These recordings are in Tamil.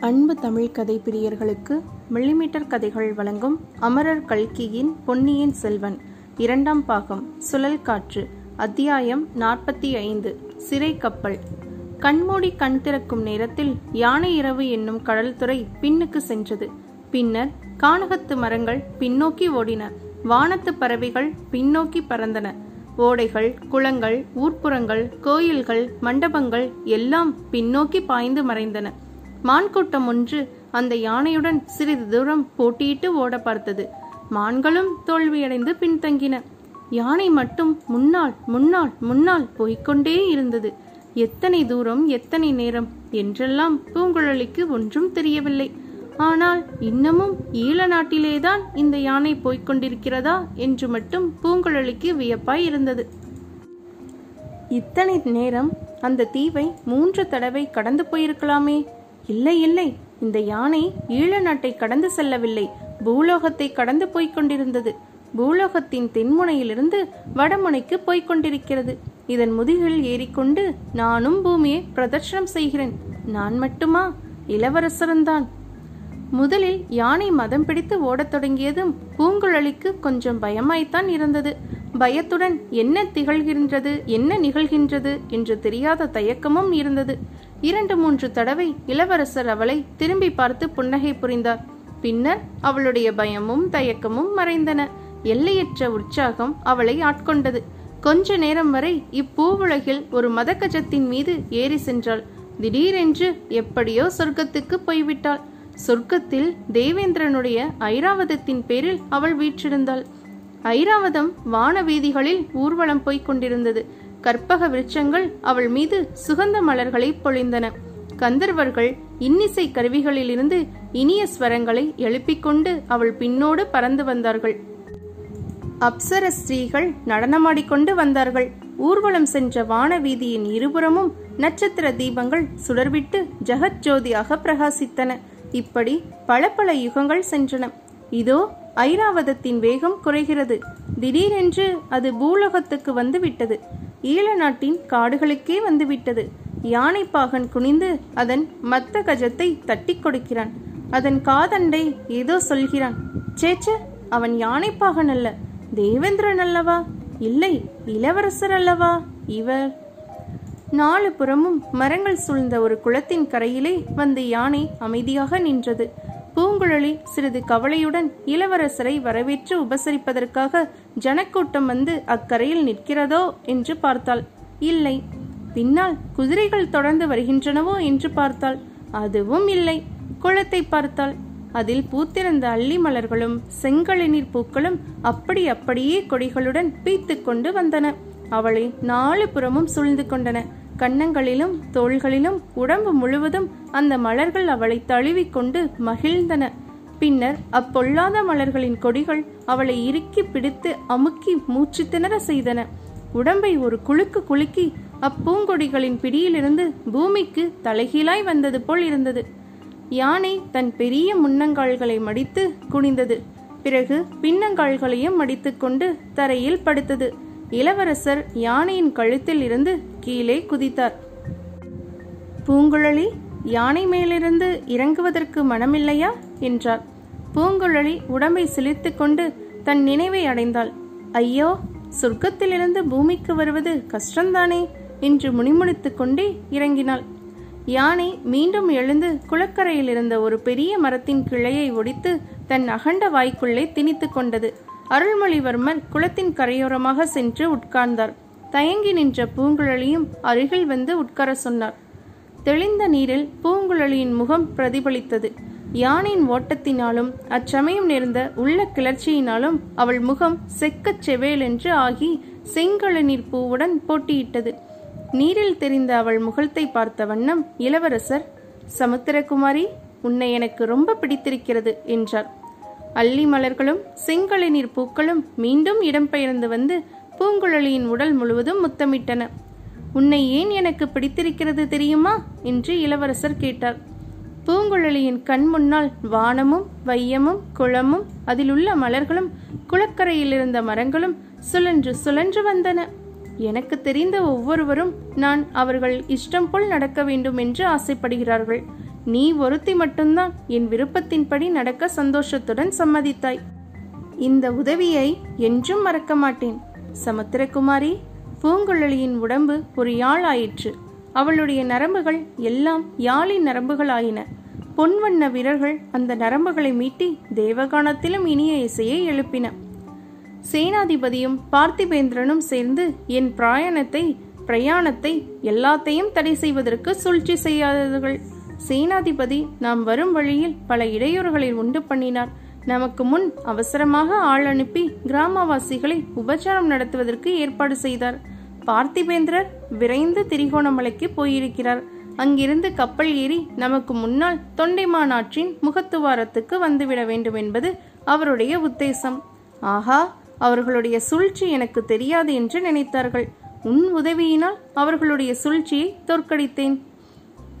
அன்பு தமிழ் கதை பிரியர்களுக்கு மில்லிமீட்டர் கதைகள் வழங்கும் அமரர் கல்கியின் பொன்னியின் செல்வன். இரண்டாம் பாகம் சுழல் காற்று அத்தியாயம் நாற்பத்தி ஐந்து சிறை கப்பல். கண்மூடி கண் திறக்கும் நேரத்தில் யானை இரவு என்னும் கடல்துறை பின்னுக்கு சென்றது. பின்னர் கானகத்து மரங்கள் பின்னோக்கி ஓடின. வானத்து பறவைகள் பின்னோக்கி பறந்தன. ஓடைகள் குளங்கள் ஊர்ப்புறங்கள் கோயில்கள் மண்டபங்கள் எல்லாம் பின்னோக்கி பாய்ந்து மறைந்தன. மான்கூட்டம் ஒன்று அந்த யானையுடன் சிறிது தூரம் போட்டியிட்டு ஓட பார்த்தது. மான்களும் தோல்வியடைந்து பின்தங்கின. யானை மட்டும் முன்னால் முன்னால் முன்னால் போய்க்கொண்டே இருந்தது. எத்தனை தூரம் எத்தனை நேரம் என்றெல்லாம் பூங்குழலிக்கு ஒன்றும் தெரியவில்லை. ஆனால் இன்னமும் ஈழ நாட்டிலேதான் இந்த யானை போய்க் கொண்டிருக்கிறதா என்று மட்டும் பூங்குழலிக்கு வியப்பாய் இருந்தது. இத்தனை நேரம் அந்த தீவை மூன்று தடவை கடந்து போயிருக்கலாமே. இல்லை இல்லை. இந்த யானை ஈழ நாட்டை கடந்து செல்லவில்லை. பூலோகத்தை கடந்து போய்க் கொண்டிருந்தது. பூலோகத்தின் தென்முனையிலிருந்து வடமுனைக்கு போய்க் கொண்டிருக்கிறது. இதன் முதுகில் ஏறிக்கொண்டு நானும் பூமியை பிரதர்ஷனம் செய்கிறேன். நான் மட்டுமா? இளவரசன்தான் முதலில் யானை மதம் பிடித்து ஓடத் தொடங்கியதும் பூங்குழலிக்கு கொஞ்சம் பயமாய்த்தான் இருந்தது. பயத்துடன் என்ன திகழ்கின்றது என்ன நிகழ்கின்றது என்று தெரியாத தயக்கமும் இருந்தது. இரண்டு மூன்று தடவை இளவரசர் அவளை திரும்பி பார்த்து புன்னகை புரிந்தார். பின்னர் அவளுடைய பயமும் தயக்கமும் மறைந்தன. எல்லையற்ற உற்சாகம் அவளை ஆட்கொண்டது. கொஞ்ச நேரம் வரை இப்பூவுலகில் ஒரு மதக்கஜத்தின் மீது ஏறி சென்றாள். திடீரென்று எப்படியோ சொர்க்கத்துக்கு போய்விட்டாள். சொர்க்கத்தில் தேவேந்திரனுடைய ஐராவதத்தின் பேரில் அவள் வீற்றிருந்தாள். ஐராவதம் வான வீதிகளில் ஊர்வலம் போய்க் கொண்டிருந்தது. கற்பக விருட்சங்கள் அவள் மீது சுகந்த மலர்களை பொழிந்தன. கந்தர்வர்கள் இன்னிசை கருவிகளிலிருந்து இனிய ஸ்வரங்களை எழுப்பிக் கொண்டு அவள் பின்னோடு பறந்து வந்தார்கள். அப்சர ஸ்திரீகள் நடனமாடிக்கொண்டு வந்தார்கள். ஊர்வலம் சென்ற வான வீதியின் இருபுறமும் நட்சத்திர தீபங்கள் சுடர்விட்டு ஜெகத் ஜோதியாக பிரகாசித்தன. இப்படி பல பல யுகங்கள் சென்றன. இதோ ஐராவதத்தின் வேகம் குறைகிறது. திடீரென்று அது பூலோகத்துக்கு வந்து விட்டது ஈழ நாட்டின் காடுகளுக்கே வந்துவிட்டது. யானைப்பாகன் குனிந்து அதன் மத்த கஜத்தை தட்டி கொடுக்கிறான். அதன் காதண்டை ஏதோ சொல்கிறான். சேச்ச அவன் யானைப்பாகன் அல்ல. தேவேந்திரன் அல்லவா? இல்லை இளவரசர் அல்லவா? இவர். நாலு புறமும் மரங்கள் சூழ்ந்த ஒரு குளத்தின் கரையிலே வந்து யானை அமைதியாக நின்றது. பூங்குழலி சிறிது கவலையுடன் இளவரசரை வரவேற்று உபசரிப்பதற்காக ஜனக்கூட்டம் வந்து அக்கரையில் நிற்கிறதோ என்று பார்த்தாள். இல்லை. பின்னால் குதிரைகள் தொடர்ந்து வருகின்றனவோ என்று பார்த்தாள். அதுவும் இல்லை. குளத்தை பார்த்தாள். அதில் பூத்திருந்த அள்ளி மலர்களும் செங்கழிநீர் பூக்களும் அப்படி அப்படியே கொடிகளுடன் பீத்து கொண்டு வந்தன. அவளை நாலு புறமும் சூழ்ந்து கொண்டன. கன்னங்களிலும் தோள்களிலும் உடம்பு முழுவதும் அந்த மலர்கள் அவளை தழுவிக்கொண்டு மகிழ்ந்தன. பின்னர் அப்பொல்லாத மலர்களின் கொடிகள் அவளை இறுக்கி பிடித்து அமுக்கி மூச்சு திணற செய்தன. உடம்பை ஒரு குலுக்கு குலுக்கி அப்பூங்கொடிகளின் பிடியிலிருந்து பூமிக்கு தலைகீழாய் வந்தது போல் இருந்தது. யானை தன் பெரிய முன்னங்கால்களை மடித்து குனிந்தது. பிறகு பின்னங்கால்களையும் மடித்துக்கொண்டு தரையில் படுத்தது. இளவரசர் யானையின் கழுத்தில் இருந்து கீழே குதித்தார். பூங்குழலி யானை மேலிருந்து இறங்குவதற்கு மனமில்லையா? என்றார். பூங்குழலி உடம்பை சிலித்து கொண்டு தன் நினைவை அடைந்தாள். ஐயோ சொர்க்கத்திலிருந்து பூமிக்கு வருவது கஷ்டம்தானே? என்று முணிமுடித்துக் கொண்டே இறங்கினாள். யானை மீண்டும் எழுந்து குளக்கரையில் இருந்த ஒரு பெரிய மரத்தின் கிளையை ஒடித்து தன் அகண்ட வாய்க்குள்ளே திணித்து கொண்டது. அருள்மொழிவர்மர் குளத்தின் கரையோரமாக சென்று உட்கார்ந்தார். தயங்கி நின்ற பூங்குழலியும் அருகில் வந்து உட்கார சொன்னார். தெளிந்த நீரில் பூங்குழலியின் முகம் பிரதிபலித்தது. யானையின் ஓட்டத்தினாலும் அச்சமயம் நேர்ந்த உள்ள கிளர்ச்சியினாலும் அவள் முகம் செக்கச் செவேலென்று ஆகி செங்கழநீர் பூவுடன் போட்டியிட்டது. நீரில் தெரிந்த அவள் முகத்தை பார்த்த வண்ணம் இளவரசர் சமுத்திரகுமாரி உன்னை எனக்கு ரொம்ப பிடித்திருக்கிறது என்றார். அல்லி மலர்களும் செங்கழநீர் பூக்களும் மீண்டும் இடம்பெயர்ந்து வந்து பூங்குழலியின் உடல் முழுவதும் முத்தமிட்டன. உன்னை ஏன் எனக்கு பிடித்திருக்கிறது தெரியுமா? என்று இளவரசர் கேட்டார். பூங்குழலியின் கண் முன்னால் வானமும் வையமும் குளமும் அதிலுள்ள மலர்களும் குளக்கரையில் இருந்த மரங்களும் சுழன்று சுழன்று வந்தன. எனக்கு தெரிந்த ஒவ்வொருவரும் நான் அவர்கள் இஷ்டம் போல் நடக்க வேண்டும் என்று ஆசைப்படுகிறார்கள். நீ ஒருத்தி மட்டும்தான் என் விருப்பத்தின்படி நடக்க சந்தோஷத்துடன் சம்மதித்தாய். இந்த உதவியை என்றும் மறக்க மாட்டேன். சமுத்திரகுமாரி பூங்குழலியின் உடம்பு ஒரு யாழ் ஆயிற்று அவளுடைய நரம்புகள் எல்லாம் யாழின் நரம்புகளாயின. பொன்வண்ண வீரர்கள் அந்த நரம்புகளை மீட்டி தேவகானத்திலும் இனிய இசையை எழுப்பின. சேனாதிபதியும் பார்த்திபேந்திரனும் சேர்ந்து என் பிராயணத்தை பிரயாணத்தை எல்லாத்தையும் தடை செய்வதற்கு சூழ்ச்சி செய்யாதவர்கள். சேனாதிபதி நாம் வரும் வழியில் பல இடையூறுகளை உண்டு பண்ணினார். நமக்கு முன் அவசரமாக ஆள் அனுப்பி கிராமவாசிகளை உபச்சாரம் நடத்துவதற்கு ஏற்பாடு செய்தார். பார்த்திபேந்திரர் விரைந்து திரிகோணமலைக்கு போயிருக்கிறார். அங்கிருந்து கப்பல் ஏறி நமக்கு முன்னால் தொண்டைமானாற்றின் முகத்துவாரத்துக்கு வந்துவிட வேண்டும் என்பது அவருடைய உத்தேசம். ஆஹா அவர்களுடைய சூழ்ச்சி எனக்கு தெரியாது என்று நினைத்தார்கள். உன் உதவியினால் அவர்களுடைய சூழ்ச்சியை தோற்கடித்தேன்.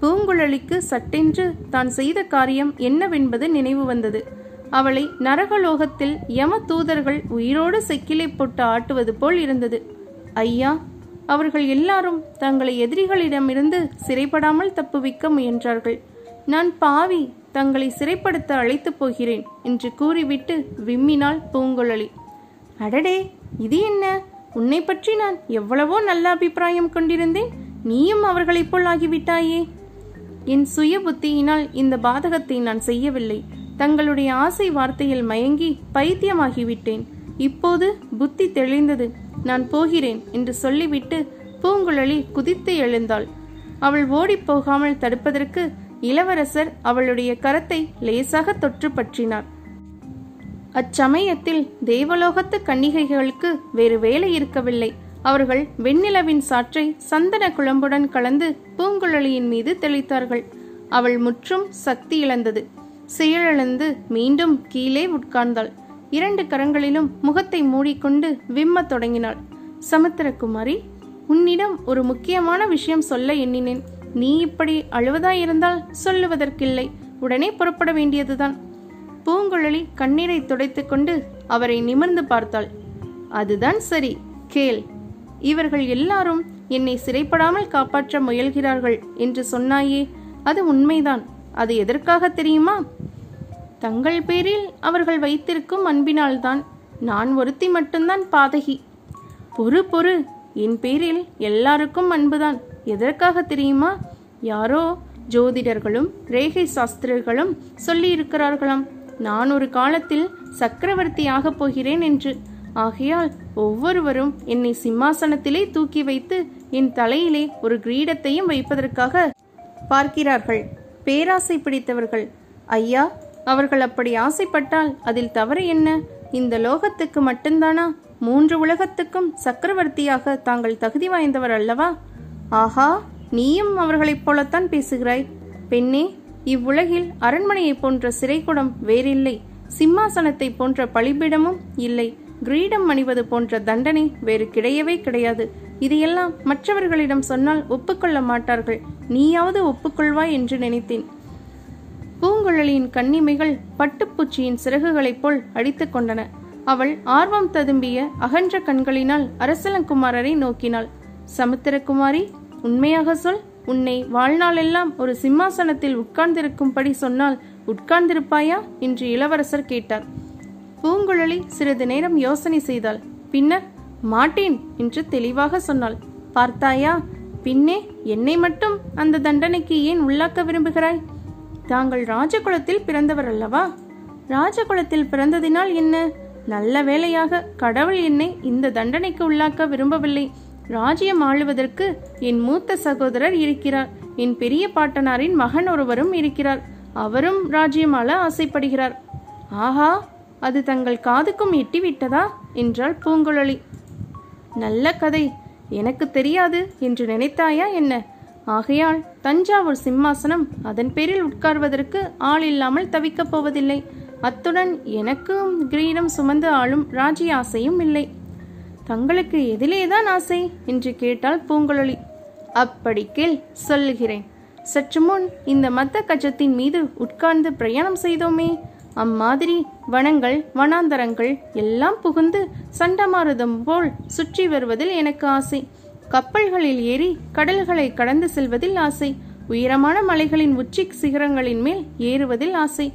பூங்குழலிக்கு சட்டென்று தான் செய்த காரியம் என்னவென்பது நினைவு வந்தது. அவளை நரகலோகத்தில் யம தூதர்கள் உயிரோடு செக்கிலை போட்டு ஆட்டுவது போல் இருந்தது. ஐயா அவர்கள் எல்லாரும் தங்களை எதிரிகளிடமிருந்து சிறைப்படாமல் தப்புவிக்க முயன்றார்கள். நான் பாவி தங்களை சிறைப்படுத்த அழைத்துப் போகிறேன் என்று கூறிவிட்டு விம்மினாள் பூங்குழலி. அடடே இது என்ன? உன்னை பற்றி நான் எவ்வளவோ நல்ல அபிப்பிராயம் கொண்டிருந்தேன். நீயும் அவர்களைப் போல் ஆகிவிட்டாயே. என் சுய புத்தியினால் இந்த பாதகத்தை நான் செய்யவில்லை. தங்களுடைய ஆசை வார்த்தையில் மயங்கி பைத்தியமாகிவிட்டேன். இப்போது புத்தி தெளிந்தது. நான் போகிறேன் என்று சொல்லிவிட்டு பூங்குழலி குதித்து எழுந்தாள். அவள் ஓடிப்போகாமல் தடுப்பதற்கு இளவரசர் அவளுடைய கரத்தை லேசாக தொற்று பற்றினார். அச்சமயத்தில் தேவலோகத்து கன்னிகைகளுக்கு வேறு வேலை இருக்கவில்லை. அவர்கள் வெண்ணிலவின் சாற்றை சந்தன குழம்புடன் கலந்து பூங்குழலியின் மீது தெளித்தார்கள். அவள் முற்றும் சக்தி இழந்தது. செயலிழந்து மீண்டும் கீழே உட்கார்ந்தாள். இரண்டு கரங்களிலும் முகத்தை மூடிக்கொண்டு விம்மத் தொடங்கினாள். சமுத்திரகுமாரி உன்னிடம் ஒரு முக்கியமான விஷயம் சொல்ல எண்ணினேன். நீ இப்படி அழுவதாயிருந்தால் சொல்லுவதற்கில்லை. உடனே புறப்பட வேண்டியதுதான். பூங்குழலி கண்ணீரை துடைத்துக்கொண்டு அவரை நிமிர்ந்து பார்த்தாள். அதுதான் சரி. கேள். இவர்கள் எல்லாரும் என்னை சிறைப்படாமல் காப்பாற்ற முயல்கிறார்கள் என்று சொன்னாயே அது உண்மைதான். அது எதற்காக தெரியுமா? தங்கள் பேரில் அவர்கள் வைத்திருக்கும் அன்பினால்தான் நான் ஒருத்தி மட்டும்தான் பாதகி. பொறு பொறு என் பேரில் எல்லாருக்கும் அன்புதான். எதற்காக தெரியுமா? யாரோ ஜோதிடர்களும் ரேகை சாஸ்திரர்களும் சொல்லியிருக்கிறார்களாம் நான் ஒரு காலத்தில் சக்கரவர்த்தி ஆகப் போகிறேன் என்று. ஆகையால் ஒவ்வொருவரும் என்னை சிம்மாசனத்திலே தூக்கி வைத்து என் தலையிலே ஒரு கிரீடத்தையும் வைப்பதற்காக பார்க்கிறார்கள். பேராசை பிடித்தவர்கள் ஐயா அவர்கள் அப்படி ஆசைப்பட்டால் அதில் தவறு என்ன? இந்த லோகத்துக்கு மட்டும்தானா? மூன்று உலகத்துக்கும் சக்கரவர்த்தியாக தாங்கள் தகுதி வாய்ந்தவர் அல்லவா? ஆஹா நீயும் அவர்களைப் போலத்தான் பேசுகிறாய். பெண்ணே இவ்வுலகில் அரண்மனையைப் போன்ற சிறைக்குடம் வேறில்லை. சிம்மாசனத்தை போன்ற பலிபீடமும் இல்லை. கிரீடம் அணிவது போன்ற தண்டனை வேறு கிடையவே கிடையாது. இதையெல்லாம் மற்றவர்களிடம் சொன்னால் ஒப்புக்கொள்ள மாட்டார்கள். நீயாவது ஒப்புக்கொள்வாய் என்று நினைத்தேன். பூங்குழலியின் கண்ணிமைகள் பட்டுப்பூச்சியின் சிறகுகளைப் போல் அடித்துக் கொண்டன. அவள் ஆர்வம் ததும்பிய அகன்ற கண்களினால் அரசலங்குமாரரை நோக்கினாள். சமுத்திரகுமாரி உண்மையாக சொல். உன்னை வாழ்நாளெல்லாம் ஒரு சிம்மாசனத்தில் உட்கார்ந்திருக்கும்படி சொன்னால் உட்கார்ந்திருப்பாயா? என்று இளவரசர் கேட்டார். பூங்குழலி சிறிது நேரம் யோசனை செய்தாள். பின்னர் மாட்டேன் என்று தெளிவாக சொன்னாள். பார்த்தாயா பின்னே என்னை மட்டும் அந்த தண்டனைக்கு ஏன் உள்ளாக்க விரும்புகிறாய்? தாங்கள் ராஜகுலத்தில் பிறந்தவர் அல்லவா? ராஜகுலத்தில் பிறந்ததினால் என்ன? நல்ல வேளையாக கடவுள் என்னை இந்த தண்டனைக்கு உள்ளாக்க விரும்பவில்லை. ராஜ்யம் ஆளுவதற்கு என் மூத்த சகோதரர் இருக்கிறார். என் பெரிய பாட்டனாரின் மகன் ஒருவரும் இருக்கிறார். அவரும் ராஜ்யம் ஆள ஆசைப்படுகிறார். ஆஹா! அது தங்கள் காதுக்கும் எட்டி விட்டதா என்றாள் பூங்குழலி. நல்ல கதை. எனக்கு தெரியாது என்று நினைத்தாயா என்ன? ஆகையால் தஞ்சாவூர் சிம்மாசனம் அதன் பேரில் உட்கார்வதற்கு ஆள் இல்லாமல் தவிக்கப் போவதில்லை. அத்துடன் எனக்கும் கிரீடம் சுமந்து ஆளும் ராஜி ஆசையும் இல்லை. தங்களுக்கு எதிலேதான் ஆசை? என்று கேட்டாள் பூங்குழலி. அப்படி கேள் சொல்லுகிறேன். சற்று முன் இந்த மத்த கஜத்தின் மீது உட்கார்ந்து பிரயாணம் செய்தோமே. அம்மாதிரி வனங்கள் வனாந்தரங்கள் எல்லாம் புகுந்து சண்டமாருதம் போல் சுற்றி வருவதில் எனக்கு ஆசை. கப்பல்களில் ஏறி கடல்களை கடந்து செல்வதில் ஆசை. உயரமான மலைகளின் உச்சி சிகரங்களின் மேல் ஏறுவதில் ஆசை.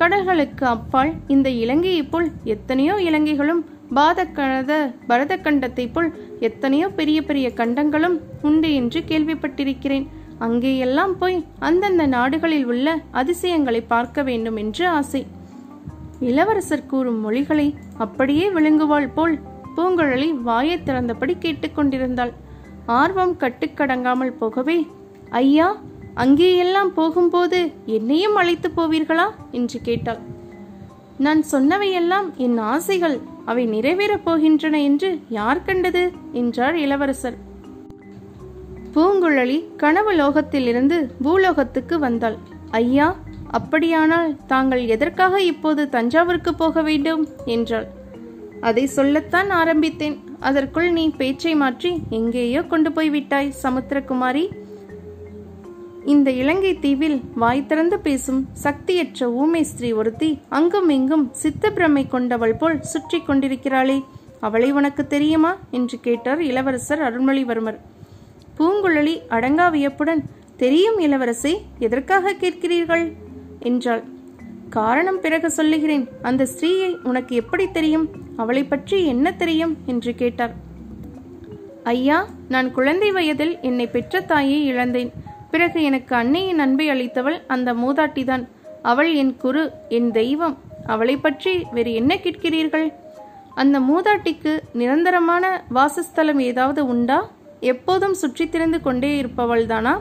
கடல்களுக்கு அப்பால் இந்த இலங்கையைப் போல் எத்தனையோ இலங்கைகளும் பாதகத பரதக்கண்டத்தைப் போல் எத்தனையோ பெரிய பெரிய கண்டங்களும் உண்டு என்று கேள்விப்பட்டிருக்கிறேன். அங்கேயெல்லாம் போய் அந்தந்த நாடுகளில் உள்ள அதிசயங்களை பார்க்க வேண்டும் என்று ஆசை. இளவரசர் கூறும் மொழிகளை அப்படியே விழுங்குவாள் போல் பூங்குழலி வாயைத் திறந்தபடி கேட்டுக்கொண்டிருந்தாள். ஆர்வம் கட்டுக்கடங்காமல் போகவே ஐயா அங்கேயெல்லாம் போகும்போது என்னையும் அழைத்து போவீர்களா? என்று கேட்டாள். நான் சொன்னவையெல்லாம் என் ஆசைகள் அவை நிறைவேறப் போகின்றன என்று யார் கண்டது? என்றார் இளவரசர். பூங்குழலி கனவு லோகத்திலிருந்து பூலோகத்துக்கு வந்தாள். ஐயா அப்படியானால் தாங்கள் எதற்காக இப்போது தஞ்சாவூருக்கு போக வேண்டும்? என்றாள். அதை சொல்லத்தான் ஆரம்பித்தேன். அதற்குள் நீ பேச்சை மாற்றி எங்கேயோ கொண்டு போய் விட்டாய் சமுத்திரகுமாரி. இந்த இலங்கை தீவில் வாய் திறந்து பேசும் சக்தியற்ற ஊமை ஸ்திரீ ஒருத்தி அங்கும் இங்கும் சித்த பிரமை கொண்டவள் போல் சுற்றி கொண்டிருக்கிறாளே அவளை உனக்கு தெரியுமா? என்று கேட்டார் இளவரசர் அருள்மொழிவர்மர். பூங்குழலி அடங்கா வியப்புடன் தெரியும் இளவரசே எதற்காக கேட்கிறீர்கள்? என்றாள். காரணம் பிறகு சொல்லுகிறேன். அந்த ஸ்திரீயை உனக்கு எப்படி தெரியும்? அவளை பற்றி என்ன தெரியும்? என்று கேட்டார் ஐயா நான் குழந்தை வயதில் என்னை பெற்ற தாயை இழந்தேன். பிறகு எனக்கு அன்னையின் அன்பை அளித்தவள் அந்த மூதாட்டிதான். அவள் என் குரு என் தெய்வம். அவளை பற்றி வேறு என்ன கேட்கிறீர்கள்? அந்த மூதாட்டிக்கு நிரந்தரமான வாசஸ்தலம் ஏதாவது உண்டா? எப்போதும் சுற்றித் திறந்து கொண்டே இருப்பவள்தானா?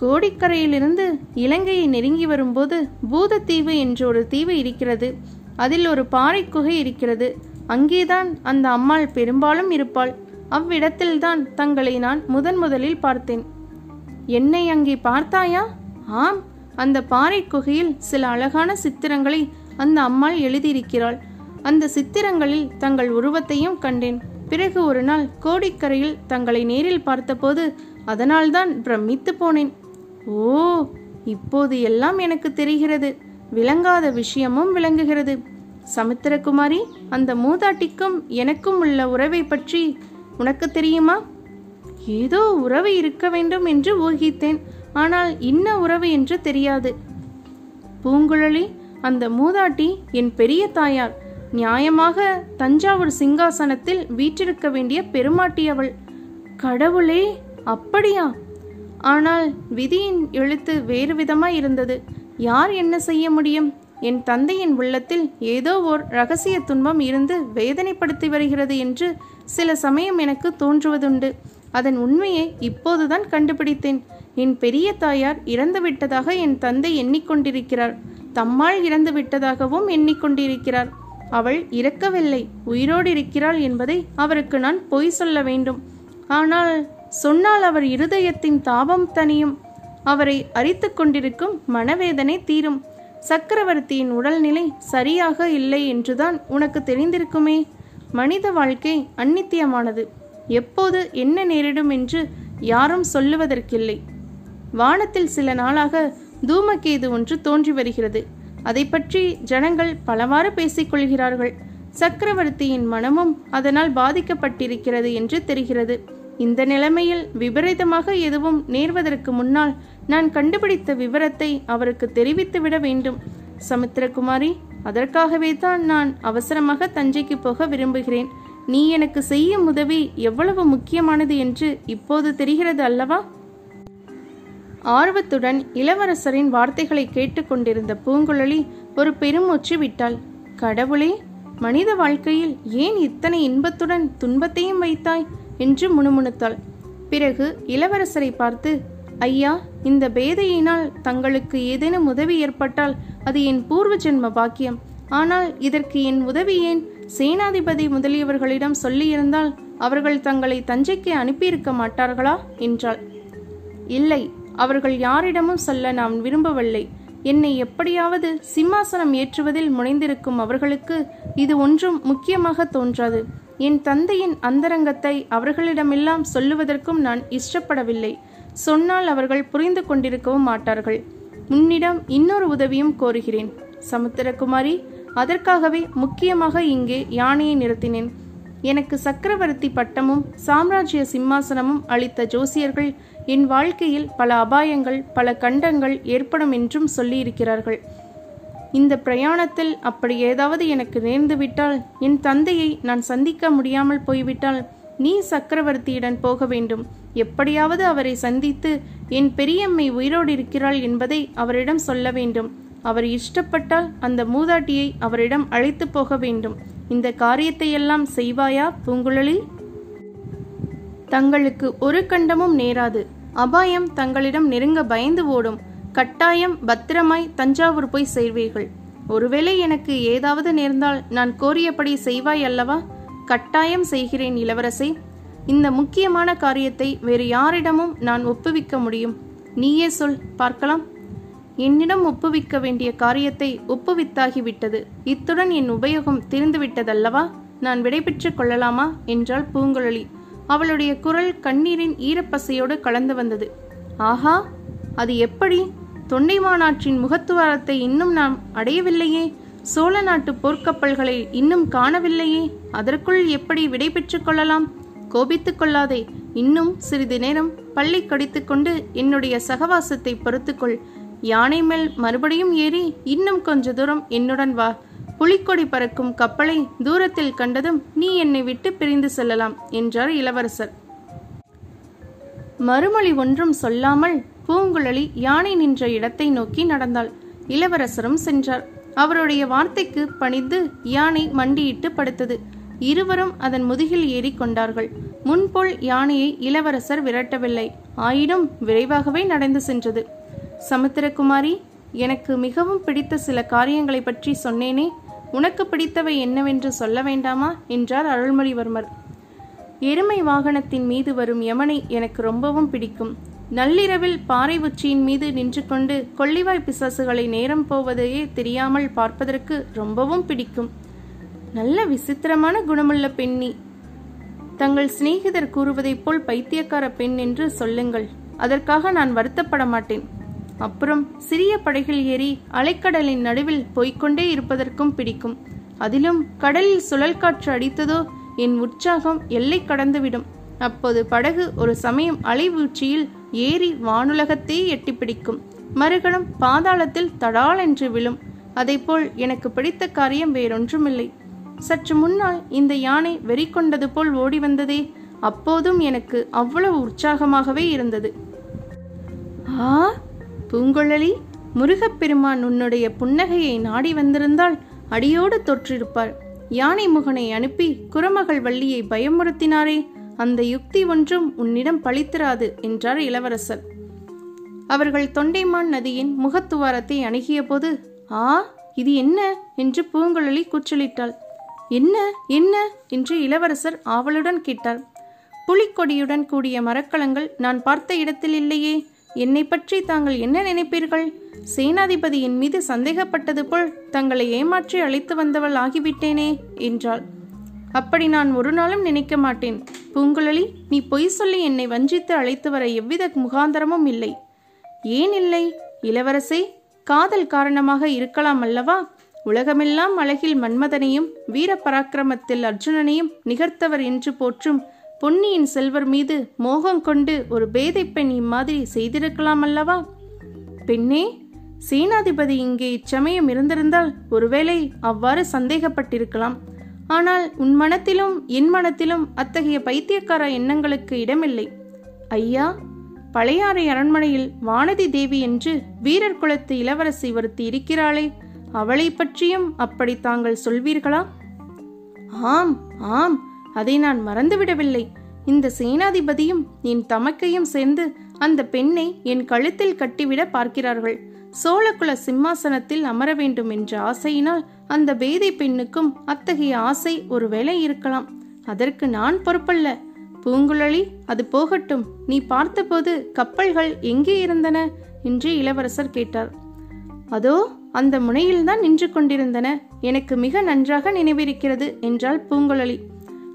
கோடிக்கரையிலிருந்து இலங்கையை நெருங்கி வரும்போது பூதத்தீவு என்ற ஒரு தீவு இருக்கிறது. அதில் ஒரு பாறை குகை இருக்கிறது. அங்கேதான் அந்த அம்மாள் பெரும்பாலும் இருப்பாள். அவ்விடத்தில்தான் தங்களை நான் முதன் முதலில் பார்த்தேன். என்னை அங்கே பார்த்தாயா? ஆம். அந்த பாறை குகையில் சில அழகான சித்திரங்களை அந்த அம்மாள் எழுதியிருக்கிறாள். அந்த சித்திரங்களில் தங்கள் உருவத்தையும் கண்டேன். பிறகு ஒரு நாள் கோடிக்கரையில் தங்களை நேரில் பார்த்தபோது அதனால்தான் பிரமித்து போனேன். ஓ இப்போது எல்லாம் எனக்கு தெரிகிறது. விளங்காத விஷயமும் விளங்குகிறது. சமுத்திரகுமாரி அந்த மூதாட்டிக்கும் எனக்கும் உள்ள உறவை பற்றி உனக்கு தெரியுமா? ஏதோ உறவு இருக்க வேண்டும் என்று ஊகித்தேன். ஆனால் இன்ன உறவு என்று தெரியாது. பூங்குழலி அந்த மூதாட்டி என் பெரிய தாயார். நியாயமாக தஞ்சாவூர் சிங்காசனத்தில் வீற்றிருக்க வேண்டிய பெருமாட்டி அவள். கடவுளே அப்படியா? ஆனால் விதியின் எழுத்து வேறு விதமாய் இருந்தது. யார் என்ன செய்ய முடியும்? என் தந்தையின் உள்ளத்தில் ஏதோ ஓர் ரகசிய துன்பம் இருந்து வேதனைப்படுத்தி வருகிறது என்று சில சமயம் எனக்கு தோன்றுவதுண்டு. அதன் உண்மையை இப்போதுதான் கண்டுபிடித்தேன். என் பெரிய தாயார் இறந்துவிட்டதாக என் தந்தை எண்ணிக்கொண்டிருக்கிறார். தம்மாள் இறந்து விட்டதாகவும் எண்ணிக்கொண்டிருக்கிறார். அவள் இறக்கவில்லை உயிரோடு இருக்கிறாள் என்பதை அவருக்கு நான் பொய் சொல்ல வேண்டும். ஆனால் சொன்னால் அவர் இருதயத்தின் தாபம் தனியும் அவரை அரித்து கொண்டிருக்கும் மனவேதனை தீரும். சக்கரவர்த்தியின் உடல்நிலை சரியாக இல்லை என்றுதான் உனக்கு தெரிந்திருக்குமே. மனித வாழ்க்கை அந்நித்தியமானது எப்போது என்ன நேரிடும் என்று யாரும் சொல்லுவதற்கில்லை. வானத்தில் சில நாளாக தூமகேது ஒன்று தோன்றி வருகிறது. அதை பற்றி ஜனங்கள் பலவாறு பேசிக்கொள்கிறார்கள் சக்கரவர்த்தியின் மனமும் அதனால் பாதிக்கப்பட்டிருக்கிறது என்று தெரிகிறது. இந்த நிலைமையில் விபரீதமாக எதுவும் நேர்வதற்கு முன்னால் நான் கண்டுபிடித்த விவரத்தை அவருக்கு தெரிவித்துவிட வேண்டும். சமுத்திரகுமாரி அதற்காகவே தான் நான் அவசரமாக தஞ்சைக்கு போக விரும்புகிறேன். நீ எனக்கு செய்யும் உதவி எவ்வளவு முக்கியமானது என்று இப்போது தெரிகிறது அல்லவா? ஆர்வத்துடன் இளவரசரின் வார்த்தைகளை கேட்டுக்கொண்டிருந்த பூங்குழலி ஒரு பெருமூச்சு விட்டாள். கடவுளே மனித வாழ்க்கையில் ஏன் இத்தனை இன்பத்துடன் துன்பத்தையும் வைத்தாய்? என்று முணுமுணுத்தாள். பிறகு இளவரசரை பார்த்து ஐயா இந்த பேதையினால் தங்களுக்கு ஏதேனும் உதவி ஏற்பட்டால் அது என் பூர்வ ஜென்ம பாக்கியம். ஆனால் இதற்கு என் உதவி ஏன்? சேனாதிபதி முதலியவர்களிடம் சொல்லியிருந்தால் அவர்கள் தங்களை தஞ்சைக்கு அனுப்பியிருக்க மாட்டார்களா? என்றாள். இல்லை அவர்கள் யாரிடமும் சொல்ல நான் விரும்பவில்லை. என்னை எப்படியாவது சிம்மாசனம் ஏற்றுவதில் முனைந்திருக்கும் அவர்களுக்கு இது ஒன்றும் முக்கியமாக தோன்றாது. என் தந்தையின் அந்தரங்கத்தை அவர்களிடமெல்லாம் சொல்லுவதற்கும் நான் இஷ்டப்படவில்லை. சொன்னால் அவர்கள் புரிந்து கொண்டிருக்கவும் மாட்டார்கள். உன்னிடம் இன்னொரு உதவியும் கோருகிறேன். சமுத்திரகுமாரி அதற்காகவே முக்கியமாக இங்கே யானையை நிறுத்தினேன். எனக்கு சக்கரவர்த்தி பட்டமும் சாம்ராஜ்ய சிம்மாசனமும் அளித்த ஜோசியர்கள் என் வாழ்க்கையில் பல அபாயங்கள் பல கண்டங்கள் ஏற்படும் என்றும் சொல்லியிருக்கிறார்கள். இந்த பிரயாணத்தில் அப்படி ஏதாவது எனக்கு நேர்ந்துவிட்டால் என் தந்தையை நான் சந்திக்க முடியாமல் போய்விட்டால் நீ சக்கரவர்த்தியிடம் போக வேண்டும். எப்படியாவது அவரை சந்தித்து என் பெரியம்மை உயிரோடு இருக்கிறாள் என்பதை அவரிடம் சொல்ல வேண்டும். அவர் இஷ்டப்பட்டால் அந்த மூதாட்டியை அவரிடம் அழைத்து போக வேண்டும். இந்த காரியத்தையெல்லாம் செய்வாயா பூங்குழலி? தங்களுக்கு ஒரு கண்டமும் நேராது. அபாயம் தங்களிடம் நெருங்க பயந்து ஓடும். கட்டாயம் பத்திரமாய் தஞ்சாவூர் போய் சேர்வீர்கள் ஒருவேளை எனக்கு ஏதாவது நேர்ந்தால் நான் கோரியபடி செய்வாய் அல்லவா? கட்டாயம் செய்கிறேன் இளவரசே. இந்த முக்கியமான காரியத்தை வேறு யாரிடமும் நான் ஒப்புவிக்க முடியும். நீயே சொல் பார்க்கலாம். என்னிடம் ஒப்புவிக்க வேண்டிய காரியத்தை ஒப்புவித்தாகிவிட்டது இத்துடன் என் உபயோகம் தீர்ந்துவிட்டதல்லவா? நான் விடைபெற்று கொள்ளலாமா? என்றாள் பூங்குழலி. அவளுடைய குரல் கண்ணீரின் ஈரப்பசையோடு கலந்து வந்தது. ஆஹா அது எப்படி? தொண்டை மாநாட்டின் முகத்துவாரத்தை இன்னும் நாம் அடையவில்லையே? சோழ நாட்டு போர்க்கப்பல்களை இன்னும் காணவில்லையே? அதற்குள் எப்படி விடை பெற்றுக் கொள்ளலாம்? கோபித்துக் கொள்ளாதே. இன்னும் சிறிது நேரம் பள்ளி கடித்துக்கொண்டு என்னுடைய சகவாசத்தை பொறுத்துக்கொள் யானை மேல் மறுபடியும் ஏறி இன்னும் கொஞ்ச தூரம் என்னுடன் வா. புலிக்கொடி பறக்கும் கப்பலை தூரத்தில் கண்டதும் நீ என்னை விட்டு பிரிந்து செல்லலாம் என்றார் இளவரசர். மறுமொழி ஒன்றும் சொல்லாமல் பூங்குழலி யானை நின்ற இடத்தை நோக்கி நடந்தாள். இளவரசரும் சென்றார். அவருடைய வார்த்தைக்கு பணிந்து யானை மண்டியிட்டு படுத்தது. இருவரும் அதன் முதுகில் ஏறி கொண்டார்கள். முன்போல் யானையை இளவரசர் விரட்டவில்லை. ஆயினும் விரைவாகவே நடந்து சென்றது. சமுத்திரகுமாரி எனக்கு மிகவும் பிடித்த சில காரியங்களை பற்றி சொன்னேனே. உனக்கு பிடித்தவை என்னவென்று சொல்ல வேண்டாமா? என்றார் அருள்மொழிவர்மர். எருமை வாகனத்தின் மீது வரும் யமனை எனக்கு ரொம்பவும் பிடிக்கும். நள்ளிரவில் பாறை உச்சியின் மீது நின்று கொண்டு கொள்ளிவாய் பிசாசுகளை நேரம் போவதையே தெரியாமல் பார்ப்பதற்கு ரொம்பவும் பிடிக்கும். நல்ல விசித்திரமான குணமுள்ள பெண்ணி. தங்கள் சிநேகிதர் கூறுவதைப் போல் பைத்தியக்கார பெண் என்று சொல்லுங்கள். அதற்காக நான் வருத்தப்பட மாட்டேன். அப்புறம் சிறிய படைகள் ஏறி அலைக்கடலின் நடுவில் போய்கொண்டே இருப்பதற்கும் பிடிக்கும். அதிலும் கடலில் சுழல் காற்று அடித்ததோ என் உற்சாகம் எல்லை கடந்துவிடும். அப்போது படகு ஒரு சமயம் அலைவீழ்ச்சியில் ஏறி வானுலகத்தையே எட்டிப்பிடிக்கும் மறுகணம் பாதாளத்தில் தடால் என்று விழும். அதைப்போல் எனக்கு பிடித்த காரியம் வேறொன்றுமில்லை. சற்று முன்னால் இந்த யானை வெறி கொண்டது போல் ஓடி வந்ததே அப்போதும் எனக்கு அவ்வளவு உற்சாகமாகவே இருந்தது. ஆ பூங்குழலி முருகப்பெருமான் உன்னுடைய புன்னகையை நாடி வந்திருந்தால் அடியோடு தொற்றிருப்பார். யானை முகனை அனுப்பி குரமகள் வள்ளியை பயமுறுத்தினாரே அந்த யுக்தி ஒன்றும் உன்னிடம் பழித்திராது என்றார் இளவரசர். அவர்கள் தொண்டைமான் நதியின் முகத்துவாரத்தை அணுகியபோது ஆ இது என்ன? என்று பூங்குழலி கூச்சலிட்டாள். என்ன என்ன? என்று இளவரசர் ஆவலுடன் கேட்டார் புலிக்கொடியுடன் கூடிய மரக்கலங்கள் நான் பார்த்த இடத்தில் இல்லையே. என்னை பற்றி தாங்கள் என்ன நினைப்பீர்கள்? சேனாதிபதியின் மீது சந்தேகப்பட்டது போல் தங்களை ஏமாற்றி அழைத்து வந்தவள் ஆகிவிட்டேனே என்றாள். அப்படி நான் ஒரு நாளும் நினைக்க மாட்டேன். பூங்குழலி நீ பொய் சொல்லி என்னை வஞ்சித்து அழைத்து வர எவ்வித முகாந்தரமும் இல்லை. ஏன் இல்லை? இளவரசே காதல் காரணமாக இருக்கலாம் அல்லவா? உலகமெல்லாம் அழகில் மன்மதனையும் வீர பராக்கிரமத்தில் அர்ஜுனனையும் நிகர்த்தவர் என்று போற்றும் பொன்னியின் செல்வர் மீது மோகம் கொண்டு ஒரு பேதை பெண் இம்மாதிரி செய்திருக்கலாம் அல்லவா? பெண்ணே சேனாதிபதி இங்கே இச்சமயம் இருந்திருந்தால் ஒருவேளை அவ்வாறு சந்தேகப்பட்டிருக்கலாம். ஆனால் உன் மனத்திலும் என் மனத்திலும் அத்தகைய பைத்தியக்கார எண்ணங்களுக்கு இடமில்லை. ஐயா பழையாறை அரண்மனையில் வானதி தேவி என்று வீரர் குலத்து இளவரசி ஒருத்தி இருக்கிறாளே அவளை பற்றியும் அப்படி தாங்கள் சொல்வீர்களா? ஆம் ஆம் அதை நான் மறந்துவிடவில்லை. இந்த சேனாதிபதியும் என் தமக்கையும் சேர்ந்து அந்த பெண்ணை என் கழுத்தில் கட்டிவிட பார்க்கிறார்கள். சோழகுல சிம்மாசனத்தில் அமர வேண்டும் என்ற ஆசையினால் அந்த பேதை பெண்ணுக்கும் அத்தகைய ஆசை ஒருவேளை இருக்கலாம். அதற்கு நான் பொறுப்பல்ல. பூங்குழலி அது போகட்டும். நீ பார்த்தபோது கப்பல்கள் எங்கே இருந்தன? என்று இளவரசர் கேட்டார். அதோ அந்த முனையில்தான் நின்று கொண்டிருந்தன. எனக்கு மிக நன்றாக நினைவிருக்கிறது என்றாள் பூங்குழலி.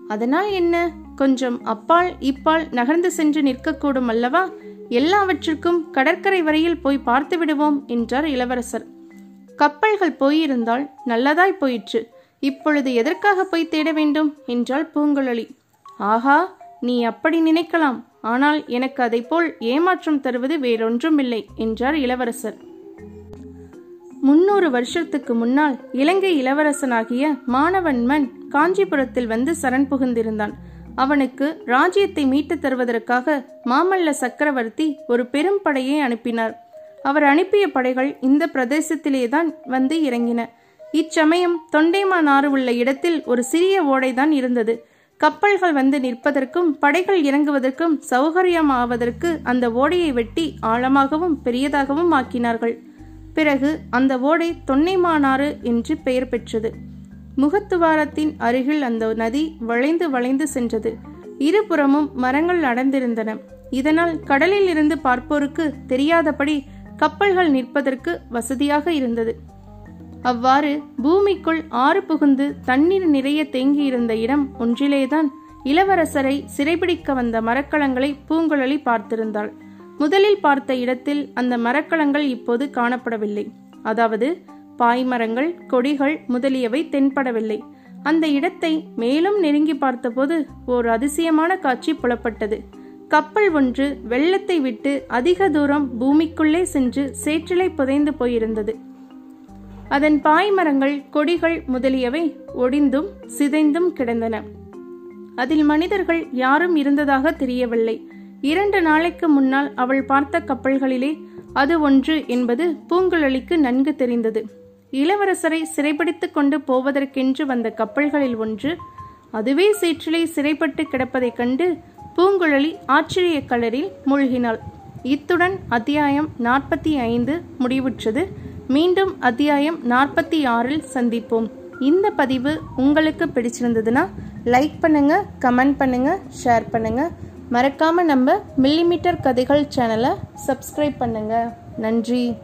அதனால் என்ன? கொஞ்சம் அப்பால் இப்பால் நகர்ந்து சென்று நிற்கக்கூடும் அல்லவா? எல்லாவற்றிற்கும் கடற்கரை வரையில் போய் பார்த்து விடுவோம் என்றார் இளவரசர். கப்பல்கள் போயிருந்தால் நல்லதாய் போயிற்று. இப்பொழுது எதற்காக போய் தேட வேண்டும்? என்றாள் பூங்குழலி. ஆஹா நீ அப்படி நினைக்கலாம். ஆனால் எனக்கு அதைப்போல் ஏமாற்றம் தருவது வேறொன்றுமில்லை என்றார் இளவரசர். முன்னூறு வருஷத்துக்கு முன்னால் இலங்கை இளவரசனாகிய மாணவன்மன் காஞ்சிபுரத்தில் வந்து சரண் புகுந்திருந்தான். அவனுக்கு ராஜ்யத்தை மீட்டுத் தருவதற்காக மாமல்ல சக்கரவர்த்தி ஒரு பெரும் படையை அனுப்பினார். அவர் அனுப்பிய படைகள் இந்த பிரதேசத்திலேதான் வந்து இறங்கின. இச்சமயம் தொண்டைமானாறு உள்ள இடத்தில் ஒரு சிறிய ஓடைதான் இருந்தது. கப்பல்கள் வந்து நிற்பதற்கும் படைகள் இறங்குவதற்கும் சௌகரியமாவதற்கு அந்த ஓடையை வெட்டி ஆழமாகவும் பெரியதாகவும் ஆக்கினார்கள். பிறகு அந்த ஓடை தொன்னைமானாறு என்று பெயர் பெற்றது. முகத்துவாரத்தின் அருகில் அந்த நதி வளைந்து வளைந்து சென்றது. இருபுறமும் மரங்கள் அடர்ந்திருந்தன இதனால் கடலில் இருந்து பார்ப்போருக்கு தெரியாதபடி கப்பல்கள் நிற்பதற்கு வசதியாக இருந்தது. அவ்வாறு பூமிக்குள் ஆறு புகுந்து தண்ணீர் நிறைய தேங்கியிருந்த இடம் ஒன்றிலேதான் இளவரசரை சிறைபிடிக்க வந்த மரக்கலங்களை பூங்குழலி பார்த்திருந்தாள். முதலில் பார்த்த இடத்தில் அந்த மரக்கலங்கள் இப்போது காணப்படவில்லை. அதாவது பாய்மரங்கள் கொடிகள் முதலியவை தென்படவில்லை. அந்த இடத்தை மேலும் நெருங்கி பார்த்தபோது ஓர் அதிசயமான காட்சி புலப்பட்டது. கப்பல் ஒன்று வெள்ளத்தை விட்டு அதிக தூரம் பூமிக்குள்ளே சென்று சேற்றிலை புதைந்து போயிருந்தது. அதன் பாய்மரங்கள் கொடிகள் முதலியவை ஒடிந்தும் சிதைந்தும் கிடந்தன. அதில் மனிதர்கள் யாரும் இருந்ததாக தெரியவில்லை. இரண்டு நாளைக்கு முன்னால் அவள் பார்த்த கப்பல்களிலே அது ஒன்று என்பது பூங்குழலிக்கு நன்கு தெரிந்தது. இளவரசரை சிறைப்பிடித்துக் கொண்டு போவதற்கென்று வந்த கப்பல்களில் ஒன்று அதுவே சேற்றிலே சிறைப்பட்டு கிடப்பதைக் கண்டு பூங்குழலி ஆச்சரிய கலரில் மூழ்கினாள். இத்துடன் அத்தியாயம் நாற்பத்தி ஐந்து முடிவுற்றது. மீண்டும் அத்தியாயம் நாற்பத்தி ஆறில் சந்திப்போம். இந்த பதிவு உங்களுக்கு பிடிச்சிருந்ததுன்னா லைக் பண்ணுங்க கமெண்ட் பண்ணுங்க ஷேர் பண்ணுங்க. மறக்காம நம்ம மில்லிமீட்டர் கதைகள் சேனலை சப்ஸ்கிரைப் பண்ணுங்க. நன்றி.